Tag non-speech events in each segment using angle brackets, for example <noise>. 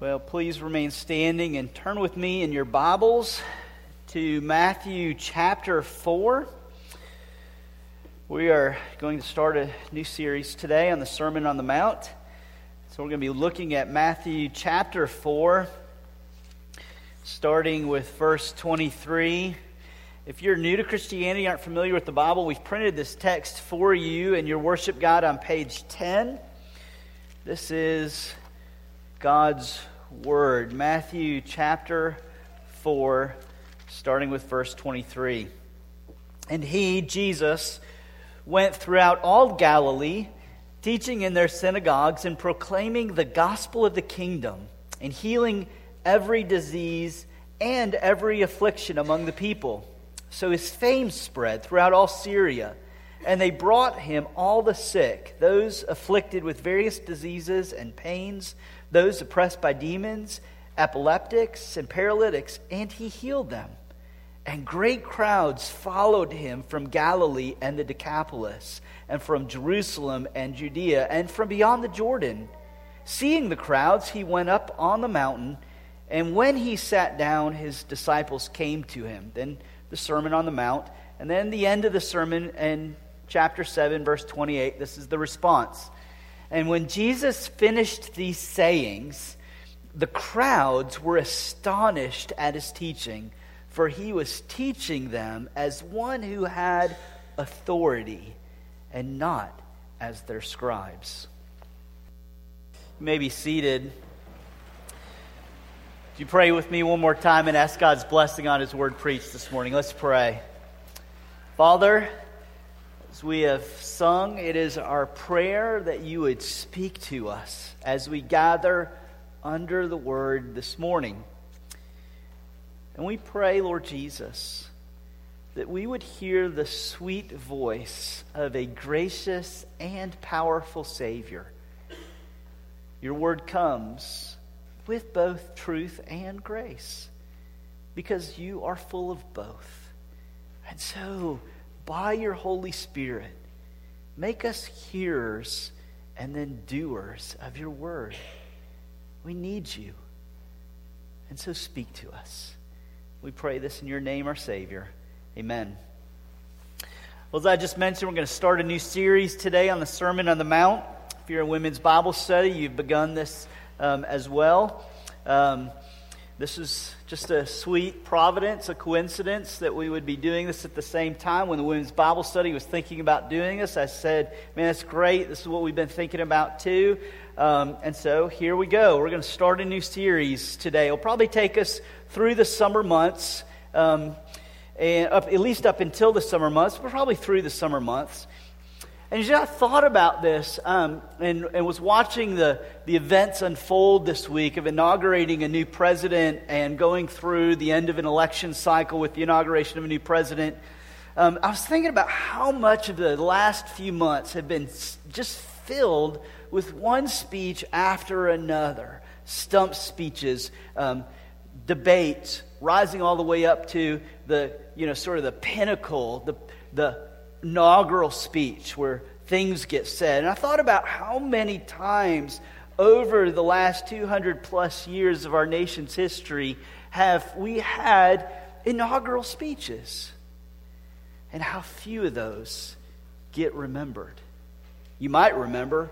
Well, please remain standing and turn with me in your Bibles to Matthew chapter 4. We are going to start a new series today on the Sermon on the Mount. So we're going to be looking at Matthew chapter 4, starting with verse 23. If you're new to Christianity, aren't familiar with the Bible, we've printed this text for you in your worship guide on page 10. This is God's word. Matthew chapter 4, starting with verse 23. And he, Jesus, went throughout all Galilee, teaching in their synagogues and proclaiming the gospel of the kingdom, and healing every disease and every affliction among the people. So his fame spread throughout all Syria. And they brought him all the sick, those afflicted with various diseases and pains those oppressed by demons, epileptics, and paralytics, and he healed them. And great crowds followed him from Galilee and the Decapolis, and from Jerusalem and Judea, and from beyond the Jordan. Seeing the crowds, he went up on the mountain, and when he sat down, his disciples came to him. Then the Sermon on the Mount, and then the end of the sermon in chapter 7, verse 28. This is the response. And when Jesus finished these sayings, the crowds were astonished at his teaching, for he was teaching them as one who had authority and not as their scribes. You may be seated. Do you pray with me one more time and ask God's blessing on his word preached this morning? Let's pray. Father, as we have sung, it is our prayer that you would speak to us as we gather under the word this morning. And we pray, Lord Jesus, that we would hear the sweet voice of a gracious and powerful Savior. Your word comes with both truth and grace because you are full of both. And so, by your Holy Spirit, make us hearers and then doers of your word. We need you. And so speak to us. We pray this in your name, our Savior. Amen. Well, as I just mentioned, we're going to start a new series today on the Sermon on the Mount. If you're a women's Bible study, you've begun this um, as well. Um, this is just a sweet providence, a coincidence that we would be doing this at the same time. When the women's Bible study was thinking about doing this, I said, Man, that's great. This is what we've been thinking about too. Um, and so here we go. We're going to start a new series today. It'll probably take us through the summer months, um, and up, at least up until the summer months, but probably through the summer months. And you know, I thought about this um, and, and was watching the, the events unfold this week of inaugurating a new president and going through the end of an election cycle with the inauguration of a new president. Um, I was thinking about how much of the last few months have been just filled with one speech after another stump speeches, um, debates, rising all the way up to the, you know, sort of the pinnacle, the, the inaugural speech where things get said. And I thought about how many times over the last 200 plus years of our nation's history have we had inaugural speeches and how few of those get remembered. You might remember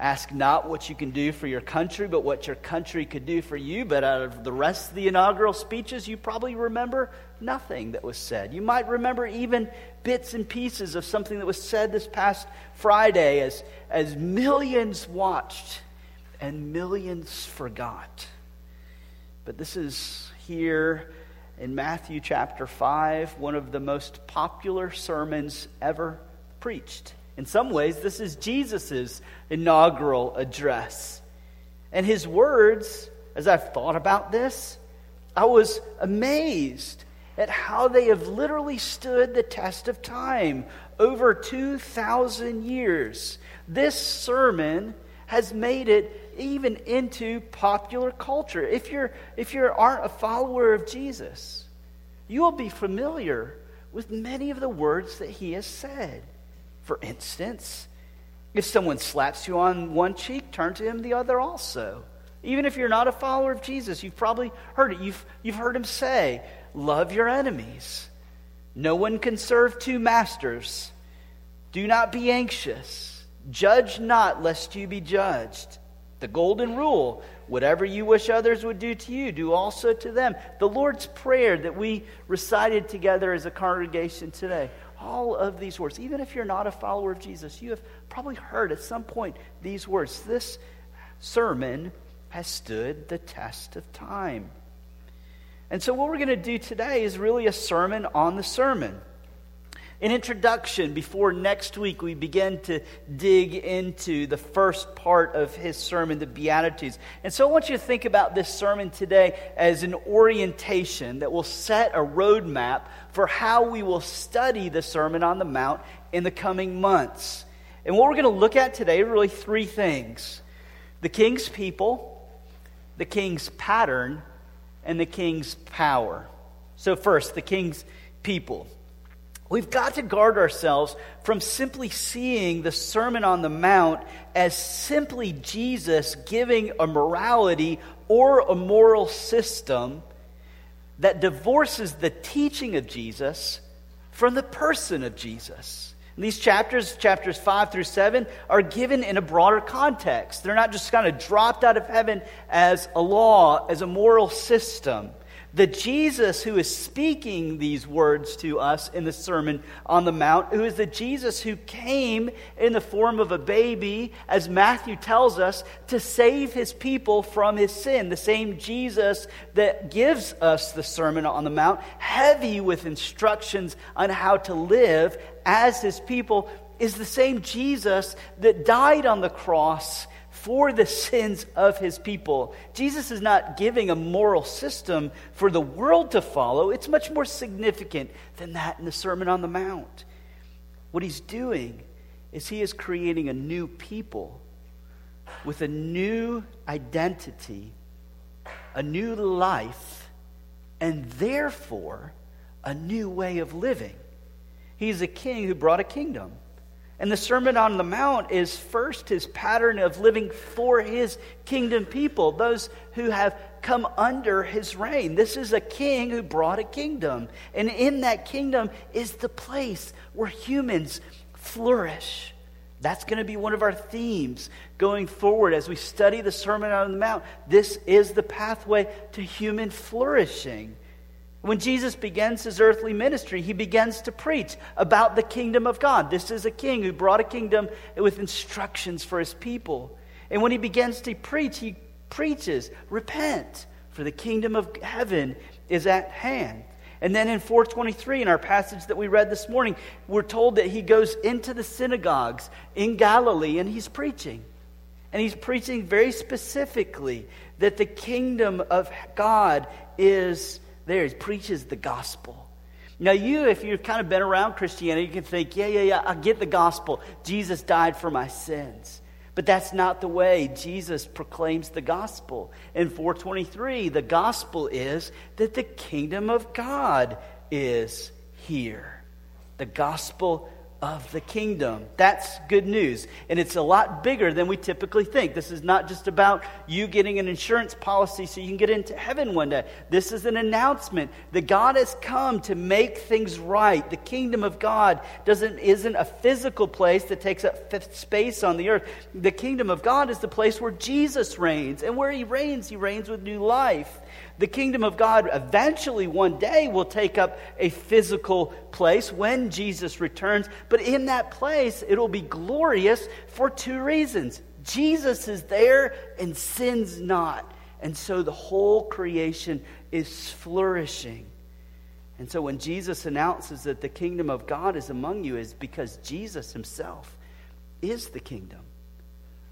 Ask not what you can do for your country, but what your country could do for you. But out of the rest of the inaugural speeches, you probably remember nothing that was said. You might remember even bits and pieces of something that was said this past Friday as, as millions watched and millions forgot. But this is here in Matthew chapter 5, one of the most popular sermons ever preached. In some ways, this is Jesus' inaugural address. And his words, as I've thought about this, I was amazed at how they have literally stood the test of time over 2,000 years. This sermon has made it even into popular culture. If, you're, if you aren't a follower of Jesus, you will be familiar with many of the words that he has said. For instance, if someone slaps you on one cheek, turn to him the other also. Even if you're not a follower of Jesus, you've probably heard it. You've, you've heard him say, Love your enemies. No one can serve two masters. Do not be anxious. Judge not, lest you be judged. The golden rule whatever you wish others would do to you, do also to them. The Lord's Prayer that we recited together as a congregation today. All of these words, even if you're not a follower of Jesus, you have probably heard at some point these words. This sermon has stood the test of time. And so, what we're going to do today is really a sermon on the sermon. An introduction before next week we begin to dig into the first part of his sermon, the Beatitudes. And so I want you to think about this sermon today as an orientation that will set a roadmap for how we will study the Sermon on the Mount in the coming months. And what we're going to look at today are really three things the king's people, the king's pattern, and the king's power. So, first, the king's people. We've got to guard ourselves from simply seeing the Sermon on the Mount as simply Jesus giving a morality or a moral system that divorces the teaching of Jesus from the person of Jesus. These chapters, chapters 5 through 7, are given in a broader context. They're not just kind of dropped out of heaven as a law, as a moral system the Jesus who is speaking these words to us in the Sermon on the Mount, who is the Jesus who came in the form of a baby, as Matthew tells us, to save his people from his sin. The same Jesus that gives us the Sermon on the Mount, heavy with instructions on how to live as his people, is the same Jesus that died on the cross for the sins of his people. Jesus is not giving a moral system for the world to follow. It's much more significant than that in the Sermon on the Mount. What he's doing is he is creating a new people with a new identity, a new life, and therefore a new way of living. He's a king who brought a kingdom. And the Sermon on the Mount is first his pattern of living for his kingdom people, those who have come under his reign. This is a king who brought a kingdom. And in that kingdom is the place where humans flourish. That's going to be one of our themes going forward as we study the Sermon on the Mount. This is the pathway to human flourishing. When Jesus begins his earthly ministry, he begins to preach about the kingdom of God. This is a king who brought a kingdom with instructions for his people. And when he begins to preach, he preaches, Repent, for the kingdom of heaven is at hand. And then in 423, in our passage that we read this morning, we're told that he goes into the synagogues in Galilee and he's preaching. And he's preaching very specifically that the kingdom of God is there. He preaches the gospel. Now, you, if you've kind of been around Christianity, you can think, yeah, yeah, yeah, I get the gospel. Jesus died for my sins. But that's not the way Jesus proclaims the gospel. In 423, the gospel is that the kingdom of God is here. The gospel of the kingdom. That's good news. And it's a lot bigger than we typically think. This is not just about you getting an insurance policy so you can get into heaven one day. This is an announcement that God has come to make things right. The kingdom of God doesn't, isn't a physical place that takes up space on the earth. The kingdom of God is the place where Jesus reigns. And where he reigns, he reigns with new life. The kingdom of God eventually one day will take up a physical place when Jesus returns, but in that place it'll be glorious for two reasons. Jesus is there and sins not. And so the whole creation is flourishing. And so when Jesus announces that the kingdom of God is among you, is because Jesus himself is the kingdom.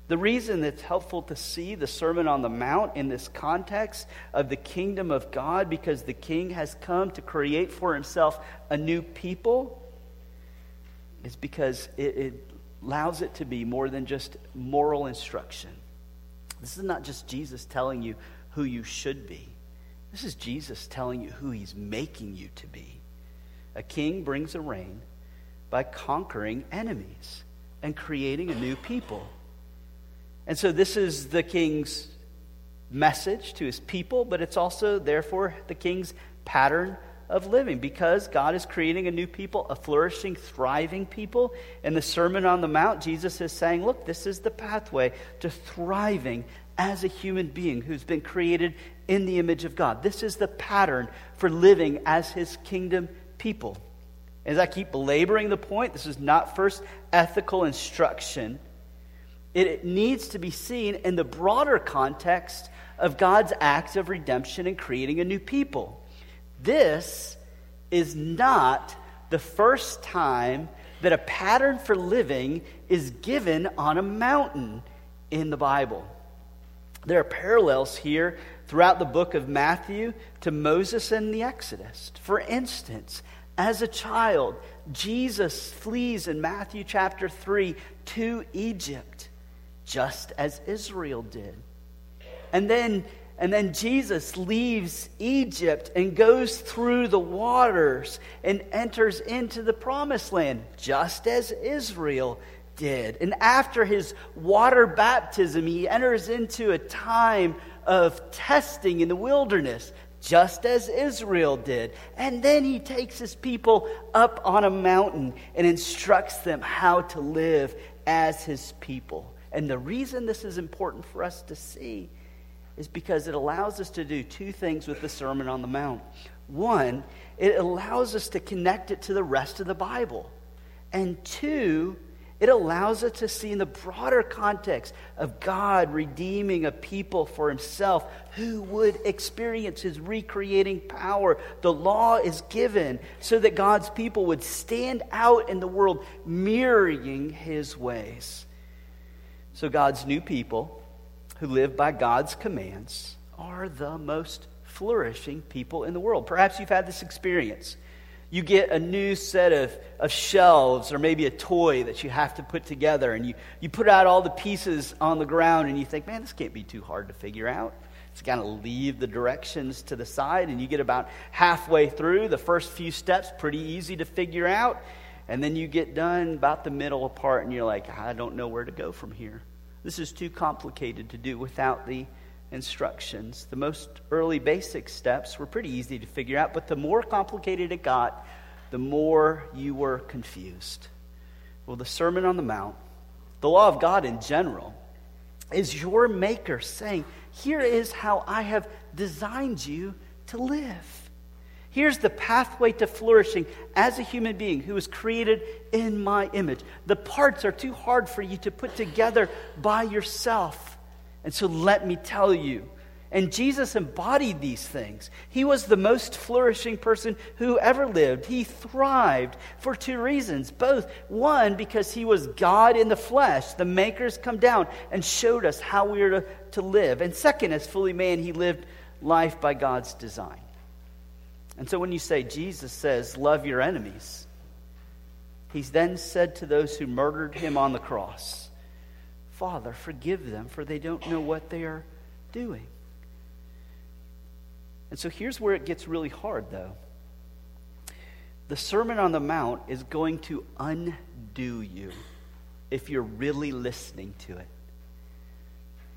The reason it's helpful to see the Sermon on the Mount in this context of the kingdom of God, because the king has come to create for himself a new people, is because it, it allows it to be more than just moral instruction. This is not just Jesus telling you who you should be, this is Jesus telling you who he's making you to be. A king brings a reign by conquering enemies and creating a new people. And so this is the king's message to his people, but it's also, therefore, the king's pattern of living because God is creating a new people, a flourishing, thriving people. In the Sermon on the Mount, Jesus is saying, Look, this is the pathway to thriving as a human being who's been created in the image of God. This is the pattern for living as his kingdom people. As I keep belaboring the point, this is not first ethical instruction. It needs to be seen in the broader context of God's act of redemption and creating a new people. This is not the first time that a pattern for living is given on a mountain in the Bible. There are parallels here throughout the book of Matthew to Moses and the Exodus. For instance, as a child, Jesus flees in Matthew chapter 3 to Egypt, just as Israel did. And then and then Jesus leaves Egypt and goes through the waters and enters into the promised land, just as Israel did. And after his water baptism, he enters into a time of testing in the wilderness, just as Israel did. And then he takes his people up on a mountain and instructs them how to live as his people. And the reason this is important for us to see is because it allows us to do two things with the Sermon on the Mount. One, it allows us to connect it to the rest of the Bible. And two, it allows us to see in the broader context of God redeeming a people for himself who would experience his recreating power. The law is given so that God's people would stand out in the world mirroring his ways. So God's new people who live by God's commands are the most flourishing people in the world. Perhaps you've had this experience. You get a new set of, of shelves or maybe a toy that you have to put together, and you, you put out all the pieces on the ground, and you think, man, this can't be too hard to figure out. It's kind of leave the directions to the side, and you get about halfway through. The first few steps, pretty easy to figure out. And then you get done about the middle part, and you're like, I don't know where to go from here. This is too complicated to do without the instructions. The most early basic steps were pretty easy to figure out, but the more complicated it got, the more you were confused. Well, the Sermon on the Mount, the law of God in general, is your maker saying, Here is how I have designed you to live. Here's the pathway to flourishing as a human being who was created in my image. The parts are too hard for you to put together by yourself. And so let me tell you. And Jesus embodied these things. He was the most flourishing person who ever lived. He thrived for two reasons. Both, one, because he was God in the flesh. The makers come down and showed us how we are to, to live. And second, as fully man, he lived life by God's design. And so when you say Jesus says, Love your enemies, he's then said to those who murdered him on the cross, Father, forgive them, for they don't know what they are doing. And so here's where it gets really hard, though. The Sermon on the Mount is going to undo you if you're really listening to it.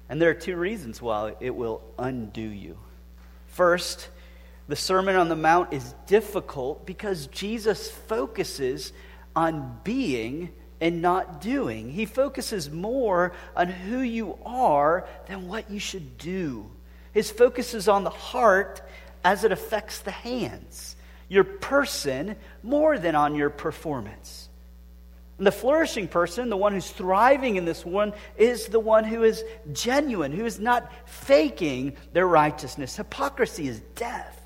And there are two reasons why it will undo you. First, the Sermon on the Mount is difficult because Jesus focuses on being and not doing. He focuses more on who you are than what you should do. His focus is on the heart as it affects the hands, your person, more than on your performance. And the flourishing person, the one who's thriving in this one, is the one who is genuine, who is not faking their righteousness. Hypocrisy is death.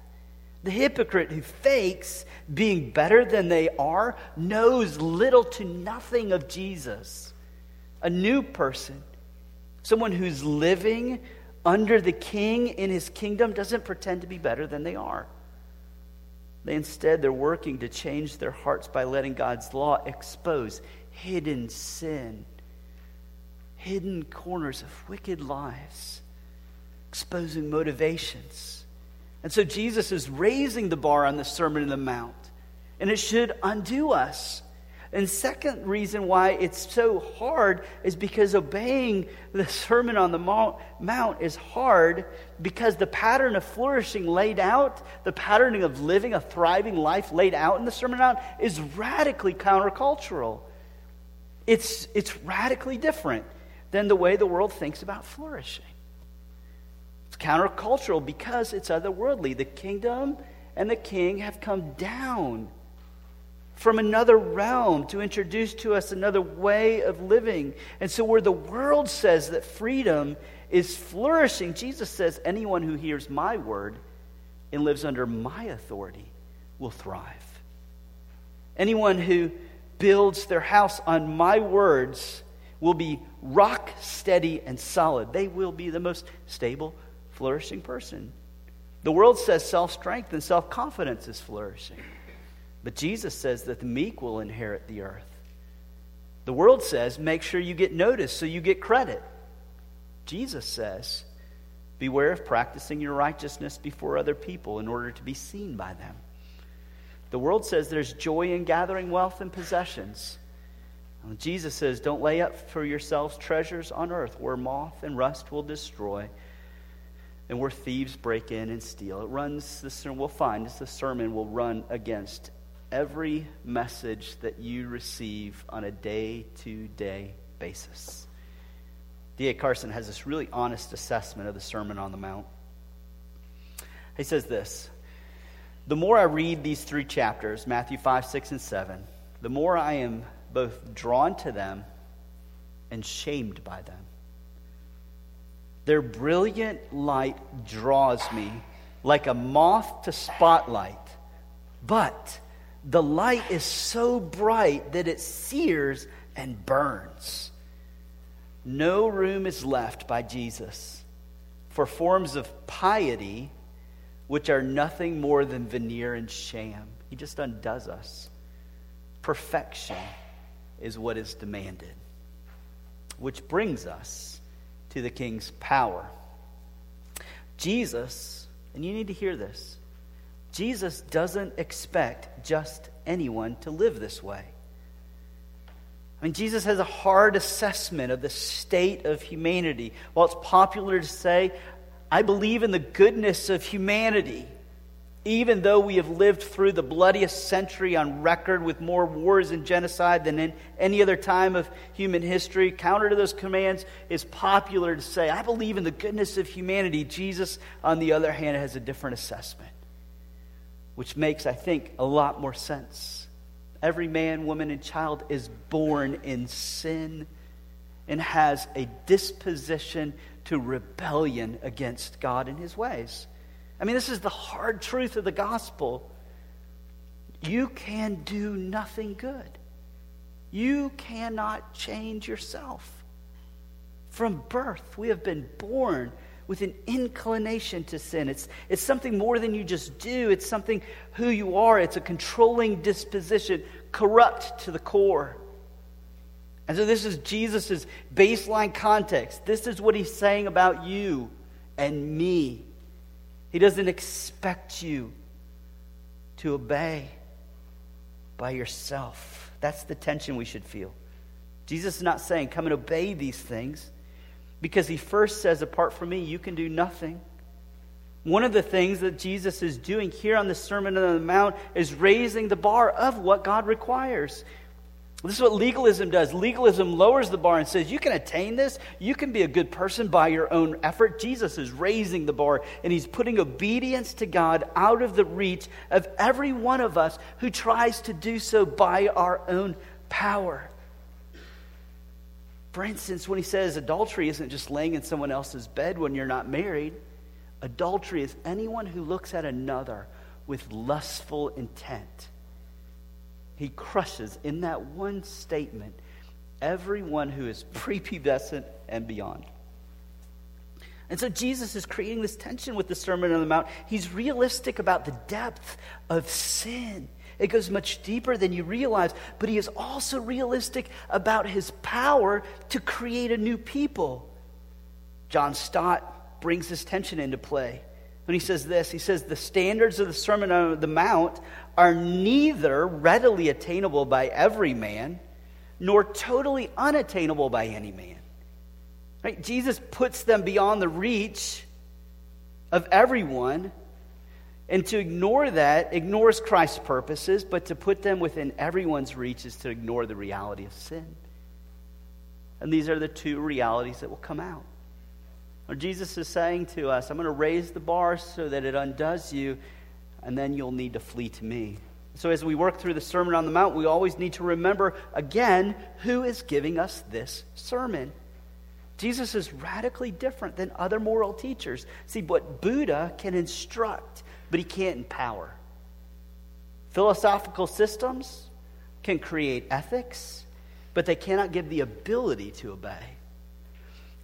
The hypocrite who fakes being better than they are knows little to nothing of Jesus. A new person, someone who's living under the king in his kingdom, doesn't pretend to be better than they are. They instead, they're working to change their hearts by letting God's law expose hidden sin, hidden corners of wicked lives, exposing motivations and so Jesus is raising the bar on the Sermon on the Mount, and it should undo us. And second reason why it's so hard is because obeying the Sermon on the Mount is hard because the pattern of flourishing laid out, the pattern of living a thriving life laid out in the Sermon on the Mount is radically countercultural. It's, it's radically different than the way the world thinks about flourishing. Countercultural because it's otherworldly. The kingdom and the king have come down from another realm to introduce to us another way of living. And so, where the world says that freedom is flourishing, Jesus says, anyone who hears my word and lives under my authority will thrive. Anyone who builds their house on my words will be rock steady and solid. They will be the most stable, flourishing person. The world says self strength and self confidence is flourishing. But Jesus says that the meek will inherit the earth. The world says make sure you get noticed so you get credit. Jesus says beware of practicing your righteousness before other people in order to be seen by them. The world says there's joy in gathering wealth and possessions. Jesus says, Don't lay up for yourselves treasures on earth where moth and rust will destroy and where thieves break in and steal. It runs, this we'll find, this the sermon will run against every message that you receive on a day to day basis. D.A. Carson has this really honest assessment of the Sermon on the Mount. He says this The more I read these three chapters, Matthew 5, 6, and 7, the more I am both drawn to them and shamed by them. Their brilliant light draws me like a moth to spotlight, but the light is so bright that it sears and burns. No room is left by Jesus for forms of piety which are nothing more than veneer and sham. He just undoes us. Perfection is what is demanded. Which brings us to the king's power. Jesus, and you need to hear this, Jesus doesn't expect just anyone to live this way. I mean, Jesus has a hard assessment of the state of humanity. While it's popular to say, I believe in the goodness of humanity, even though we have lived through the bloodiest century on record with more wars and genocide than in any other time of human history, counter to those commands, is popular to say, I believe in the goodness of humanity. Jesus, on the other hand, has a different assessment which makes, I think, a lot more sense. Every man, woman, and child is born in sin and has a disposition to rebellion against God and his ways. I mean, this is the hard truth of the gospel. You can do nothing good. You cannot change yourself. From birth, we have been born with an inclination to sin. It's, it's something more than you just do, it's something who you are. It's a controlling disposition, corrupt to the core. And so, this is Jesus' baseline context. This is what he's saying about you and me. He doesn't expect you to obey by yourself. That's the tension we should feel. Jesus is not saying, come and obey these things. Because he first says, Apart from me, you can do nothing. One of the things that Jesus is doing here on the Sermon on the Mount is raising the bar of what God requires. This is what legalism does. Legalism lowers the bar and says, You can attain this. You can be a good person by your own effort. Jesus is raising the bar and he's putting obedience to God out of the reach of every one of us who tries to do so by our own power. For instance, when he says adultery isn't just laying in someone else's bed when you're not married, adultery is anyone who looks at another with lustful intent. He crushes in that one statement everyone who is <laughs> prepubescent and beyond. And so Jesus is creating this tension with the Sermon on the Mount. He's realistic about the depth of sin it goes much deeper than you realize, but he is also realistic about his power to create a new people. John Stott brings this tension into play when he says this. He says, The standards of the Sermon on the Mount are neither readily attainable by every man, nor totally unattainable by any man. Right? Jesus puts them beyond the reach of everyone. And to ignore that ignores Christ's purposes, but to put them within everyone's reach is to ignore the reality of sin. And these are the two realities that will come out. Or Jesus is saying to us, I'm going to raise the bar so that it undoes you, and then you'll need to flee to me. So, as we work through the Sermon on the Mount, we always need to remember again who is giving us this sermon. Jesus is radically different than other moral teachers. See, what Buddha can instruct, but he can't empower. Philosophical systems can create ethics, but they cannot give the ability to obey.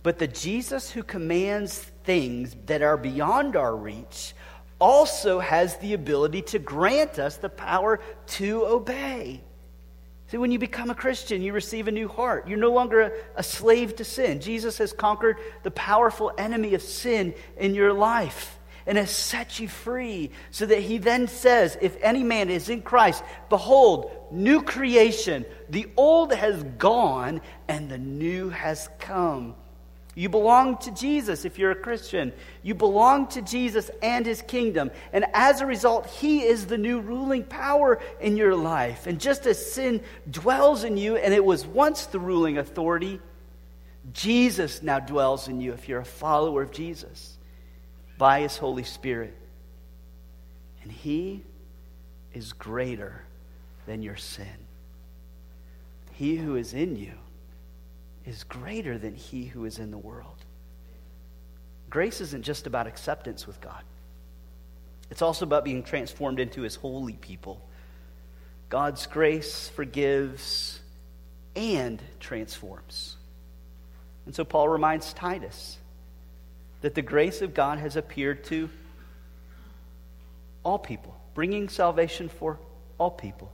But the Jesus who commands things that are beyond our reach also has the ability to grant us the power to obey. See, when you become a Christian, you receive a new heart. You're no longer a, a, slave to sin. Jesus has conquered the powerful enemy of sin in your life and has set you free. So that he then says, If any man is in Christ, behold, new creation. The old has gone and the new has come. You belong to Jesus if you're a Christian. You belong to Jesus and his kingdom. And as a result, he is the new ruling power in your life. And just as sin dwells in you, and it was once the ruling authority, Jesus now dwells in you if you're a follower of Jesus by his Holy Spirit. And he is greater than your sin. He who is in you is greater than he who is in the world. Grace isn't just about acceptance with God, it's also about being transformed into his holy people. God's grace forgives and transforms. And so Paul reminds Titus that the grace of God has appeared to all people, bringing salvation for all people.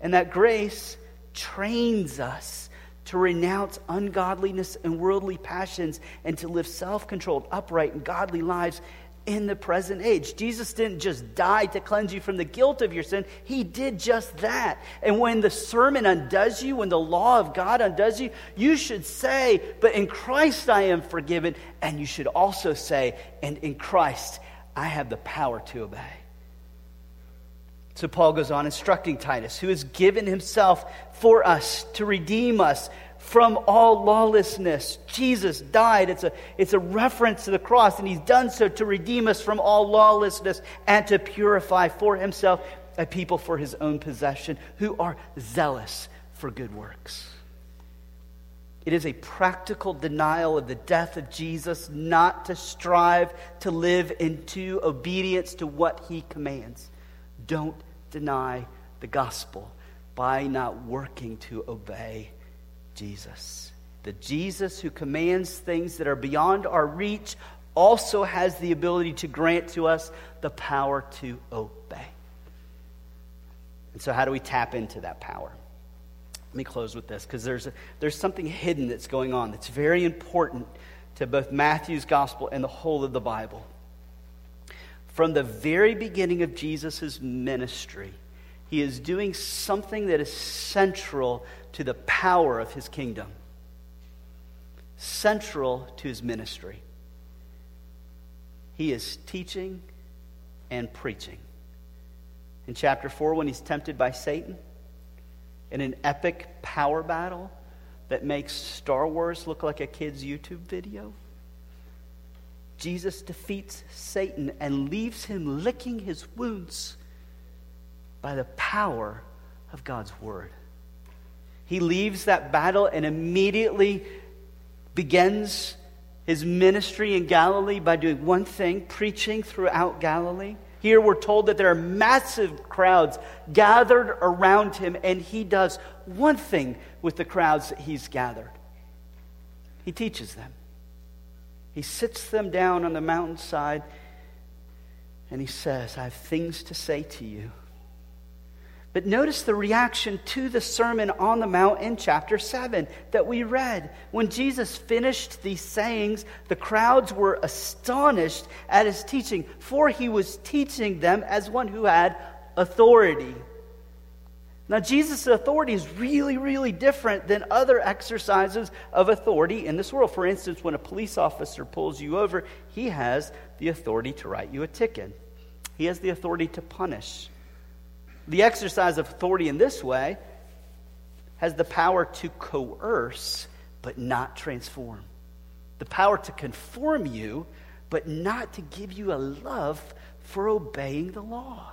And that grace trains us to renounce ungodliness and worldly passions, and to live self controlled, upright, and godly lives in the present age. Jesus didn't just die to cleanse you from the guilt of your sin, He did just that. And when the sermon undoes you, when the law of God undoes you, you should say, But in Christ I am forgiven. And you should also say, And in Christ I have the power to obey. So Paul goes on instructing Titus, who has given himself for us to redeem us from all lawlessness. Jesus died. It's a, it's a reference to the cross, and he's done so to redeem us from all lawlessness and to purify for himself a people for his own possession who are zealous for good works. It is a practical denial of the death of Jesus not to strive to live into obedience to what he commands. Don't deny the gospel by not working to obey Jesus. The Jesus who commands things that are beyond our reach also has the ability to grant to us the power to obey. And so, how do we tap into that power? Let me close with this because there's, there's something hidden that's going on that's very important to both Matthew's gospel and the whole of the Bible. From the very beginning of Jesus' ministry, he is doing something that is central to the power of his kingdom, central to his ministry. He is teaching and preaching. In chapter 4, when he's tempted by Satan, in an epic power battle that makes Star Wars look like a kid's YouTube video, Jesus defeats Satan and leaves him licking his wounds by the power of God's word. He leaves that battle and immediately begins his ministry in Galilee by doing one thing preaching throughout Galilee. Here we're told that there are massive crowds gathered around him, and he does one thing with the crowds that he's gathered he teaches them. He sits them down on the mountainside and he says, I have things to say to you But notice the reaction to the Sermon on the Mount in chapter 7 that we read. When Jesus finished these sayings, the crowds were astonished at his teaching, for he was teaching them as one who had authority. Now, Jesus' authority is really, really different than other exercises of authority in this world. For instance, when a police officer pulls you over, he has the authority to write you a ticket, he has the authority to punish. The exercise of authority in this way has the power to coerce, but not transform. The power to conform you, but not to give you a love for obeying the law.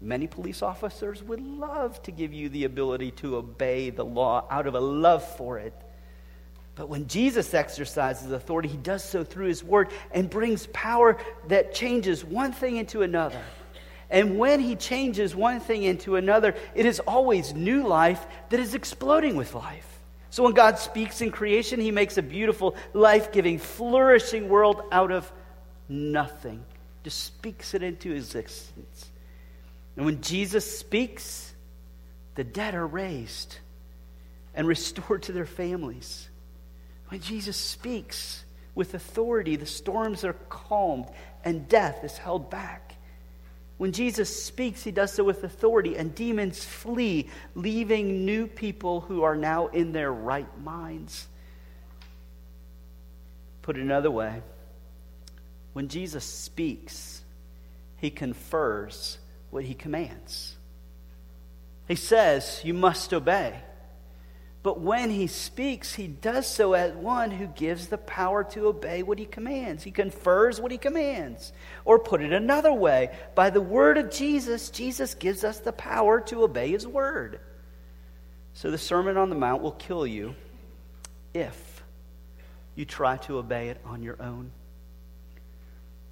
Many police officers would love to give you the ability to obey the law out of a love for it. But when Jesus exercises authority, he does so through his word and brings power that changes one thing into another. And when he changes one thing into another, it is always new life that is exploding with life. So when God speaks in creation, he makes a beautiful, life giving, flourishing world out of nothing, just speaks it into existence. And when Jesus speaks, the dead are raised and <laughs> restored to their families. When Jesus speaks with authority, the storms are calmed and death is held back. When Jesus speaks, he does so with authority, and demons flee, leaving new people who are now in their right minds. Put another way, when Jesus speaks, he confers what he commands. He says, You must obey. But when he speaks, he does so as one who gives the power to obey what he commands. He confers what he commands. Or put it another way, by the word of Jesus, Jesus gives us the power to obey his word. So the Sermon on the Mount will kill you if you try to obey it on your own.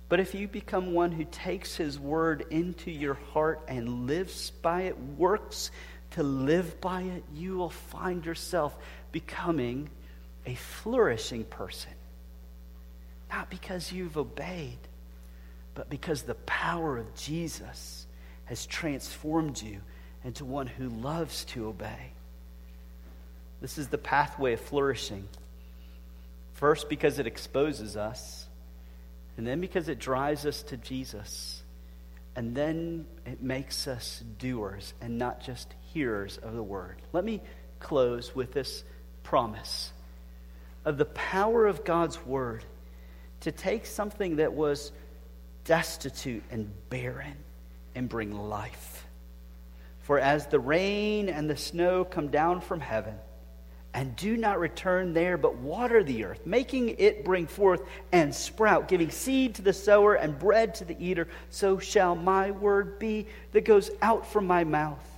But if you become one who takes his word into your heart and lives by it, works to live by it, you will find yourself becoming a flourishing person. Not because you've obeyed, but because the power of Jesus has transformed you into one who loves to obey. This is the pathway of flourishing. First, because it exposes us, and then because it drives us to Jesus. And then it makes us doers and not just hearers of the word. Let me close with this promise of the power of God's word to take something that was destitute and barren and bring life. For as the rain and the snow come down from heaven, and do not return there, but water the earth, making it bring forth and sprout, giving seed to the sower and bread to the eater, so shall my word be that goes out from my mouth.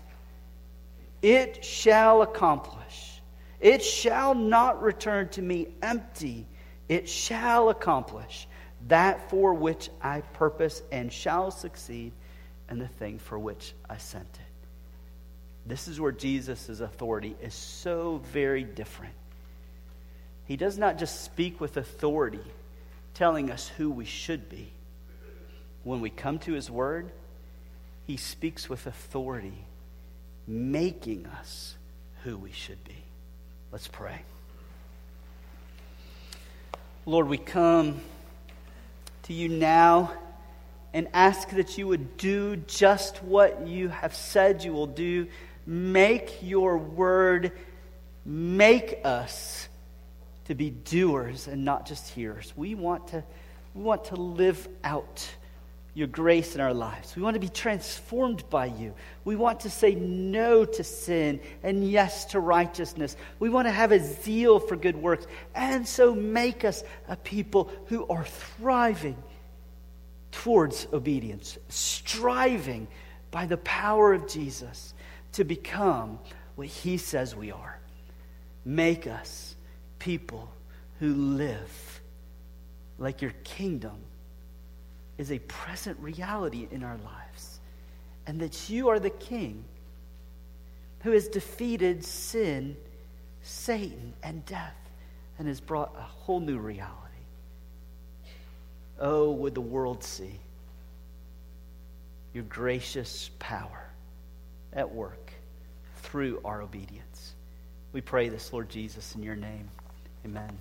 It shall accomplish. It shall not return to me empty. It shall accomplish that for which I purpose and shall succeed in the thing for which I sent it. This is where Jesus' authority is so very different. He does not just speak with authority, telling us who we should be. When we come to his word, he speaks with authority, making us who we should be. Let's pray. Lord, we come to you now and ask that you would do just what you have said you will do Make your word make us to be doers and not just hearers. We want to, we want to live out your grace in our lives. We want to be transformed by you. We want to say no to sin and yes to righteousness. We want to have a zeal for good works. And so make us a people who are thriving towards obedience, striving by the power of Jesus to become what He says we are. Make us people who live like your kingdom is a present reality in our lives, and that you are the King who has defeated sin, Satan, and death, and has brought a whole new reality. Oh, would the world see your gracious power at work through our obedience. We pray this, Lord Jesus, in your name. Amen.